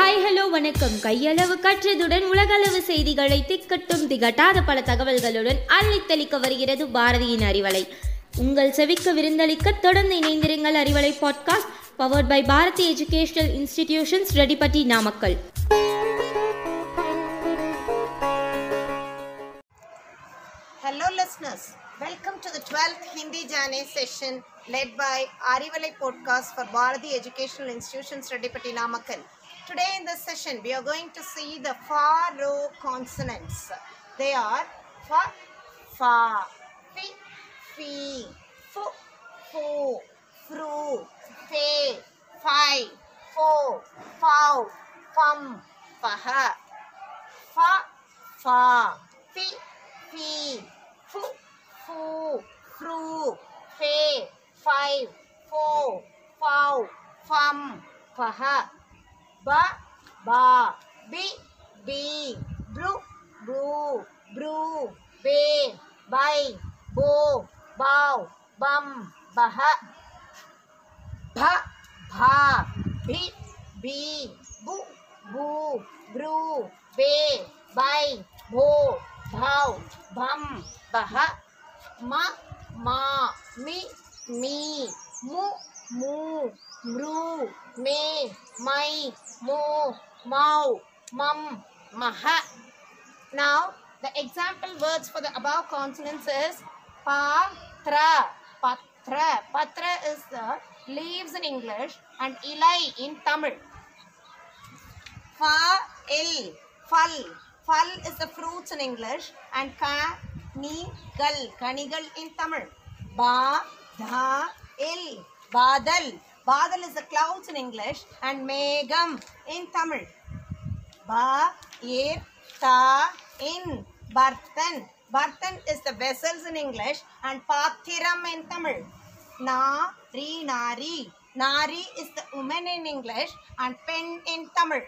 Hello வணக்கம். கையளவு கற்றதுடன் உலகளவு செய்திகளை திக்கட்டும் திகட்டாத பல தகவல்களுடன் அள்ளித்தளிக்க வருகிறது பாரதியின் அறிவலை. உங்கள் செவிக்க விருந்தளிக்க தொடர்ந்து இணைந்திருங்கள் Arivalai podcast powered by Bharathi educational institutions Reddipatti Namakkal Listeners. Welcome to the 12th Hindi Jane session led by Arivalai podcast for Bharathi Educational Institutions, Reddipatti Namakkal. Today, in this session, we are going to see the fa ro consonants. They are fa, fa, fi, fi, fu, fu, fru, fe, fi, fo, fow, fum, faha fa, fa, fi, fi, ฟูครูเฟไฟโฟฟาวฟัมฟะฮะบะบาบิบีบลูบลูบลูเบไบโบบาวบัมบะฮะบะบาบิบีบูบูบลูเบไบโบ bhav, bham, baha, ma, ma, mi, mi, mu, mu, mru, me, my, mo, mau, mum, maha. Now, the example words for the above consonants is patra. Patra. Patra is the leaves in English and ilai in Tamil. Fa, il, fal. Fal is the fruits in English and ka, ni, gal. Kanigal in Tamil. Ba, dha, il, badal. Badal is the clouds in English and megam in Tamil. Ba, ir, ta, in, bartan. Bartan is the vessels in English and pathiram in Tamil. Na, ri, nari. Nari is the woman in English and pen in Tamil.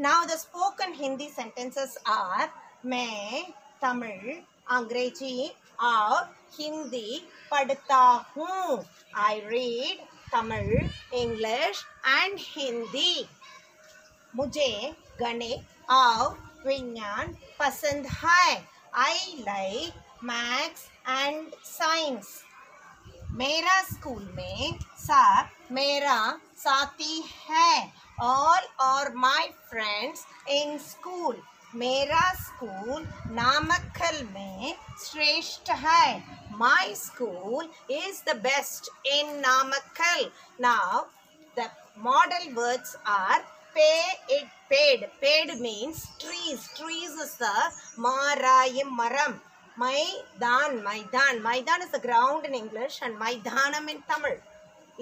Now the spoken Hindi sentences are मैं तमिल अंग्रेज़ी और हिंदी पढ़ता हूँ I read Tamil, English and Hindi. मुझे गणित और विज्ञान पसंद है। I like maths and science मेरा स्कूल में सर मेरा साथी है all और माय फ्रेंड्स इन स्कूल मेरा स्कूल नामक्कल में श्रेष्ठ है my school is the best in Namakkal now the model words are pay it paid paid means trees trees is the marayam maram maidan maidan maidan is the ground in english and maidanam in tamil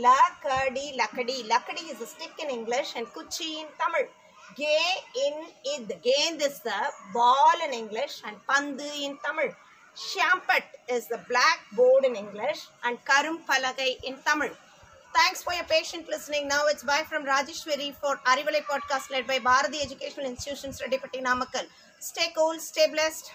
lakadi lakadi lakadi is a stick in english and kuchi in tamil gay in id gend is the ball in english and pandu in tamil Shampat is the black blackboard in English and Karum Palagai in Tamil. Thanks for your patient listening. Now it's bye from Rajeshwari for Arivalai podcast led by Bharathi Educational Institutions, Reddipatti Namakkal. Stay cool, stay blessed.